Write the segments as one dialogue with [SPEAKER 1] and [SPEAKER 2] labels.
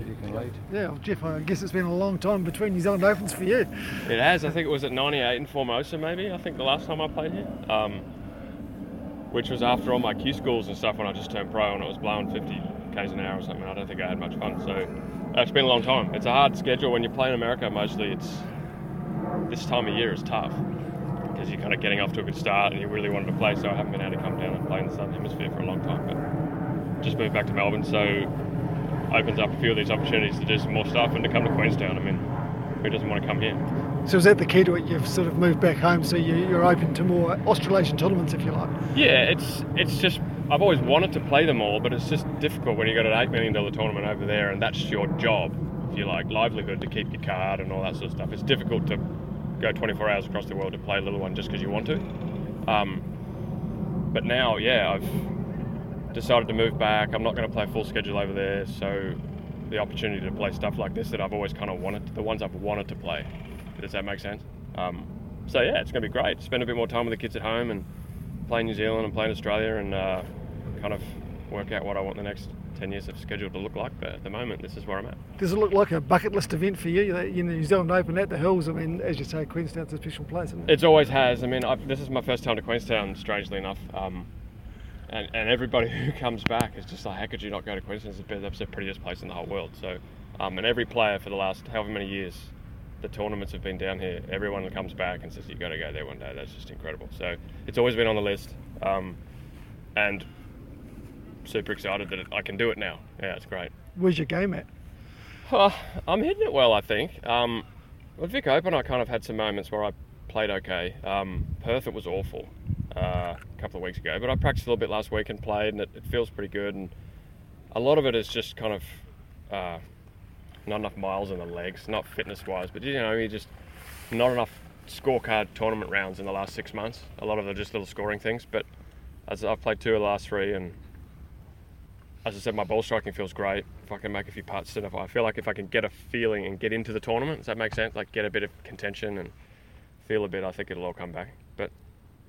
[SPEAKER 1] if you can lead.
[SPEAKER 2] Yeah, well, Geoff, I guess it's been a long time between New Zealand Opens for you.
[SPEAKER 3] It has. I think it was at 98 in Formosa, maybe. I think the last time I played here, um, which was after all my Q schools and stuff when I just turned pro and it was blowing 50 k's an hour or something. I don't think I had much fun. So it's been a long time. It's a hard schedule when you play in America. Mostly, it's this time of year is tough because you're kind of getting off to a good start and you really wanted to play. So I haven't been able to come down and play in the Southern Hemisphere for a long time. But just moved back to Melbourne, so opens up a few of these opportunities to do some more stuff and to come to Queenstown. I mean, who doesn't want to come here?
[SPEAKER 2] So is that the key to it? You've sort of moved back home, so you, you're open to more Australasian tournaments, if you like.
[SPEAKER 3] Yeah, it's it's just I've always wanted to play them all, but it's just difficult when you have got an eight million dollar tournament over there and that's your job, if you like, livelihood to keep your card and all that sort of stuff. It's difficult to go 24 hours across the world to play a little one just because you want to. Um, but now, yeah, I've decided to move back. I'm not going to play full schedule over there, so the opportunity to play stuff like this that I've always kind of wanted, the ones I've wanted to play. Does that make sense? Um, so yeah, it's going to be great. Spend a bit more time with the kids at home and play New Zealand and play in Australia and uh, kind of work out what I want the next 10 years of schedule to look like. But at the moment, this is where I'm at.
[SPEAKER 2] Does it look like a bucket list event for you? You know, New Zealand Open at the Hills. I mean, as you say, Queenstown's a special place. Isn't it?
[SPEAKER 3] It always has. I mean, I've, this is my first time to Queenstown, strangely enough. Um, and, and everybody who comes back is just like, how could you not go to Queensland? It's the, it's the prettiest place in the whole world. So, um, and every player for the last however many years the tournaments have been down here, everyone comes back and says you got to go there one day. That's just incredible. So it's always been on the list, um, and super excited that I can do it now. Yeah, it's great.
[SPEAKER 2] Where's your game at?
[SPEAKER 3] Oh, I'm hitting it well, I think. Um, with Vic Open, I kind of had some moments where I played okay. Um, Perth, it was awful uh, a couple of weeks ago, but I practiced a little bit last week and played, and it, it feels pretty good. And a lot of it is just kind of uh, not enough miles in the legs, not fitness wise, but you know, you just not enough scorecard tournament rounds in the last six months. A lot of them are just little scoring things, but as I've played two of the last three, and as I said, my ball striking feels great. If I can make a few putts, and if I feel like if I can get a feeling and get into the tournament, does that make sense? Like get a bit of contention and feel a bit, I think it'll all come back.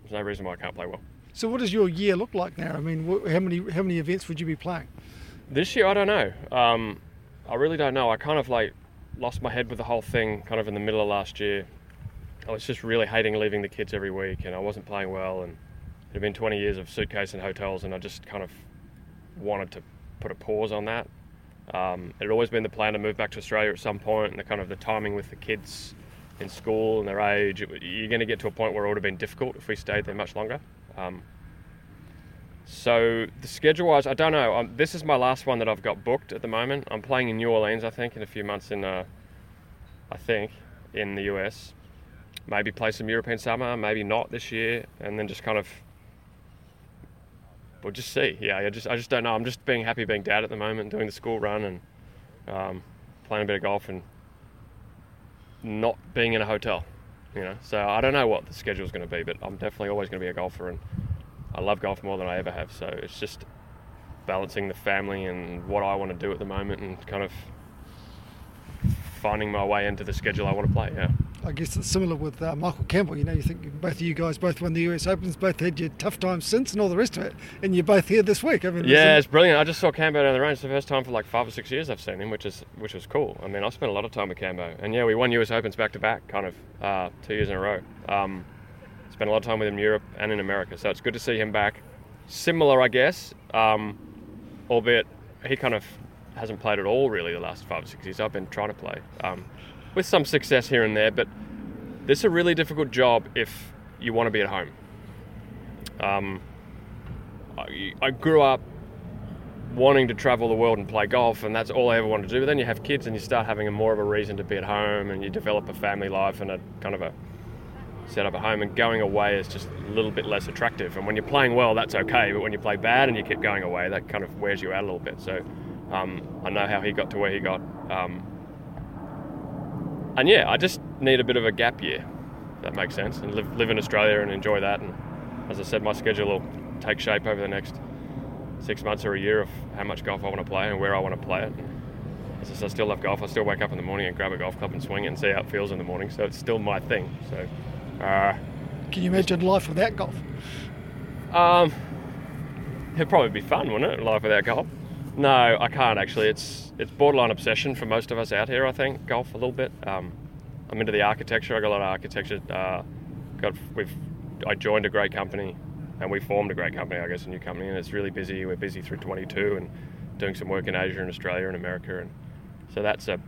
[SPEAKER 3] There's no reason why I can't play well.
[SPEAKER 2] So what does your year look like now? I mean, wh- how many how many events would you be playing?
[SPEAKER 3] This year, I don't know. Um, I really don't know. I kind of like lost my head with the whole thing kind of in the middle of last year. I was just really hating leaving the kids every week and I wasn't playing well and it had been 20 years of suitcase and hotels and I just kind of wanted to put a pause on that. Um, it had always been the plan to move back to Australia at some point and the kind of the timing with the kids in school and their age, it, you're going to get to a point where it would have been difficult if we stayed there much longer. Um, so the schedule wise, I don't know. Um, this is my last one that I've got booked at the moment. I'm playing in New Orleans, I think, in a few months in, uh, I think, in the US. Maybe play some European summer, maybe not this year, and then just kind of, we'll just see. Yeah, I just, I just don't know. I'm just being happy being dad at the moment, doing the school run and um, playing a bit of golf and not being in a hotel. You know, so I don't know what the schedule is going to be, but I'm definitely always going to be a golfer and I love golf more than I ever have. So it's just balancing the family and what I want to do at the moment and kind of finding my way into the schedule I want to play. Yeah.
[SPEAKER 2] I guess it's similar with uh, Michael Campbell. You know, you think both of you guys both won the US Opens, both had your tough times since, and all the rest of it, and you're both here this week. I mean,
[SPEAKER 3] yeah, it's brilliant. I just saw Cambo down the range. It's the first time for like five or six years I've seen him, which is which was cool. I mean, I spent a lot of time with Cambo, and yeah, we won US Opens back to back, kind of uh, two years in a row. Um, spent a lot of time with him in Europe and in America, so it's good to see him back. Similar, I guess, um, albeit he kind of hasn't played at all really the last five or six years. I've been trying to play um, with some success here and there, but this is a really difficult job if you want to be at home. Um, I, I grew up wanting to travel the world and play golf, and that's all I ever wanted to do. But then you have kids, and you start having a more of a reason to be at home, and you develop a family life and a kind of a setup at home. And going away is just a little bit less attractive. And when you're playing well, that's okay. But when you play bad and you keep going away, that kind of wears you out a little bit. So um, I know how he got to where he got. Um, and yeah, I just need a bit of a gap year. If that makes sense, and live, live in Australia and enjoy that. And as I said, my schedule will take shape over the next six months or a year of how much golf I want to play and where I want to play it. As I said, I still love golf. I still wake up in the morning and grab a golf club and swing it and see how it feels in the morning. So it's still my thing. So, uh,
[SPEAKER 2] Can you imagine life without golf?
[SPEAKER 3] um, it'd probably be fun, wouldn't it? Life without golf. No, I can't actually. It's it's borderline obsession for most of us out here. I think golf a little bit. Um, I'm into the architecture. I got a lot of architecture. Uh, got we've I joined a great company, and we formed a great company. I guess a new company, and it's really busy. We're busy through 22 and doing some work in Asia and Australia and America, and so that's a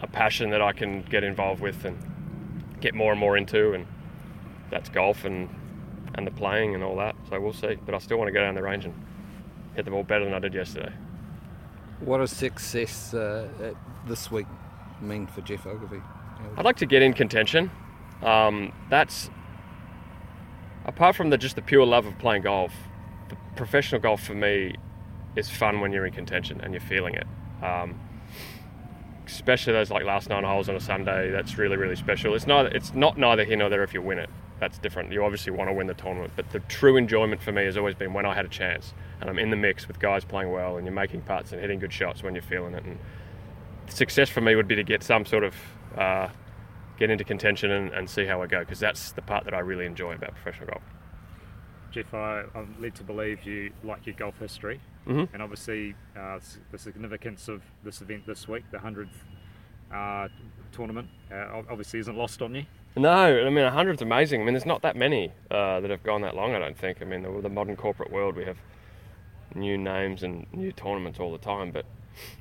[SPEAKER 3] a passion that I can get involved with and get more and more into, and that's golf and and the playing and all that. So we'll see. But I still want to go down the range and hit the ball better than I did yesterday.
[SPEAKER 1] What does success uh, this week mean for Geoff Ogilvy?
[SPEAKER 3] I'd like to get in contention. Um, that's apart from the just the pure love of playing golf. The professional golf for me is fun when you're in contention and you're feeling it. Um, especially those like last nine holes on a Sunday. That's really really special. It's not it's not neither here nor there if you win it. That's different. You obviously want to win the tournament, but the true enjoyment for me has always been when I had a chance and I'm in the mix with guys playing well and you're making putts and hitting good shots when you're feeling it. And success for me would be to get some sort of uh, get into contention and, and see how I go because that's the part that I really enjoy about professional golf.
[SPEAKER 4] Geoff, I, I'm led to believe you like your golf history,
[SPEAKER 3] Mhm.
[SPEAKER 4] and obviously uh, the significance of this event this week, the hundredth uh, tournament, uh, obviously isn't lost on you.
[SPEAKER 3] No, I mean, 100's amazing. I mean, there's not that many uh, that have gone that long, I don't think. I mean, the, the modern corporate world, we have new names and new tournaments all the time, but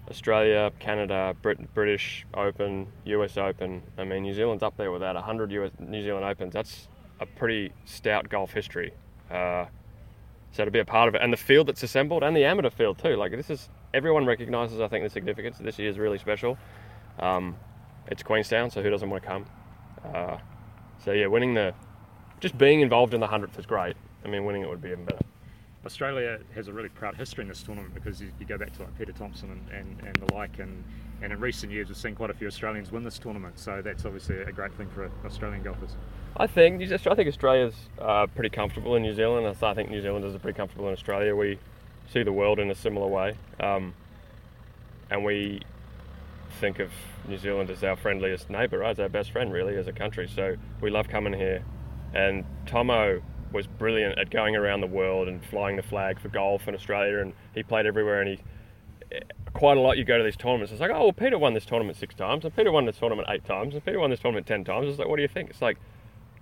[SPEAKER 3] Australia, Canada, Brit- British Open, US Open, I mean, New Zealand's up there with that. 100 US, New Zealand Opens, that's a pretty stout golf history. Uh, so to be a part of it, and the field that's assembled, and the amateur field too. Like this is everyone recognises. I think the significance. This year is really special. Um, it's Queenstown, so who doesn't want to come? Uh, so yeah, winning the, just being involved in the hundredth is great. I mean, winning it would be even better.
[SPEAKER 4] Australia has a really proud history in this tournament because you, you go back to like Peter Thomson and, and, and the like, and, and in recent years we've seen quite a few Australians win this tournament, so that's obviously a great thing for Australian golfers.
[SPEAKER 3] I think New- I think Australia's uh, pretty comfortable in New Zealand. I I think New Zealanders are pretty comfortable in Australia. We see the world in a similar way, um, and we think of New Zealand as our friendliest neighbour? As our best friend, really, as a country. So we love coming here. And Tomo was brilliant at going around the world and flying the flag for golf in Australia, and he played everywhere. And he quite a lot. You go to these tournaments. It's like, oh, well, Peter won this tournament six times, and Peter won this tournament eight times, and Peter won this tournament ten times. It's like, what do you think? It's like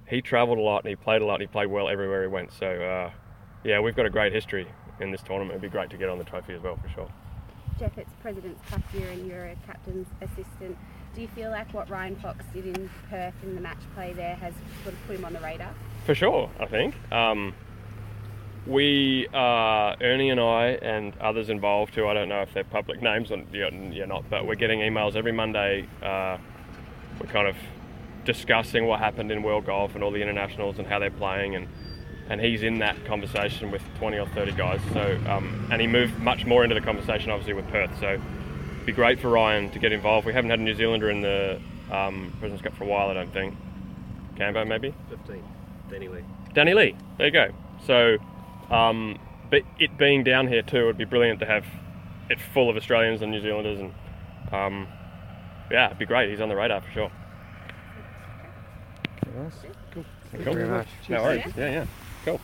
[SPEAKER 3] he travelled a lot and he played a lot and he played well everywhere he went. So uh, yeah, we've got a great history in this tournament. It'd be great to get on the trophy as well for sure.
[SPEAKER 5] Geoff, it's President's Cup year and you're a captain's assistant. Do you feel like what Ryan Fox did in Perth in the match play there has sort of put him on the radar?
[SPEAKER 3] For sure, I think. Um, we, uh, Ernie and I, and others involved who I don't know if they're public names or you're, not, but we're getting emails every Monday. Uh, we're kind of discussing what happened in world golf and all the internationals and how they're playing, and and he's in that conversation with 20 or 30 guys. So, um, and he moved much more into the conversation, obviously, with Perth. So, it'd be great for Ryan to get involved. We haven't had a New Zealander in the um, Presidents Cup for a while, I don't think. Cambo, maybe.
[SPEAKER 6] 15. Danny Lee.
[SPEAKER 3] Danny Lee. There you go. So, um, but it being down here too, it'd be brilliant to have it full of Australians and New Zealanders, and um, yeah, it'd be great. He's on the radar for sure.
[SPEAKER 1] Nice.
[SPEAKER 3] Cool.
[SPEAKER 1] Thank you very much.
[SPEAKER 3] No worries. Yeah, yeah. Cool.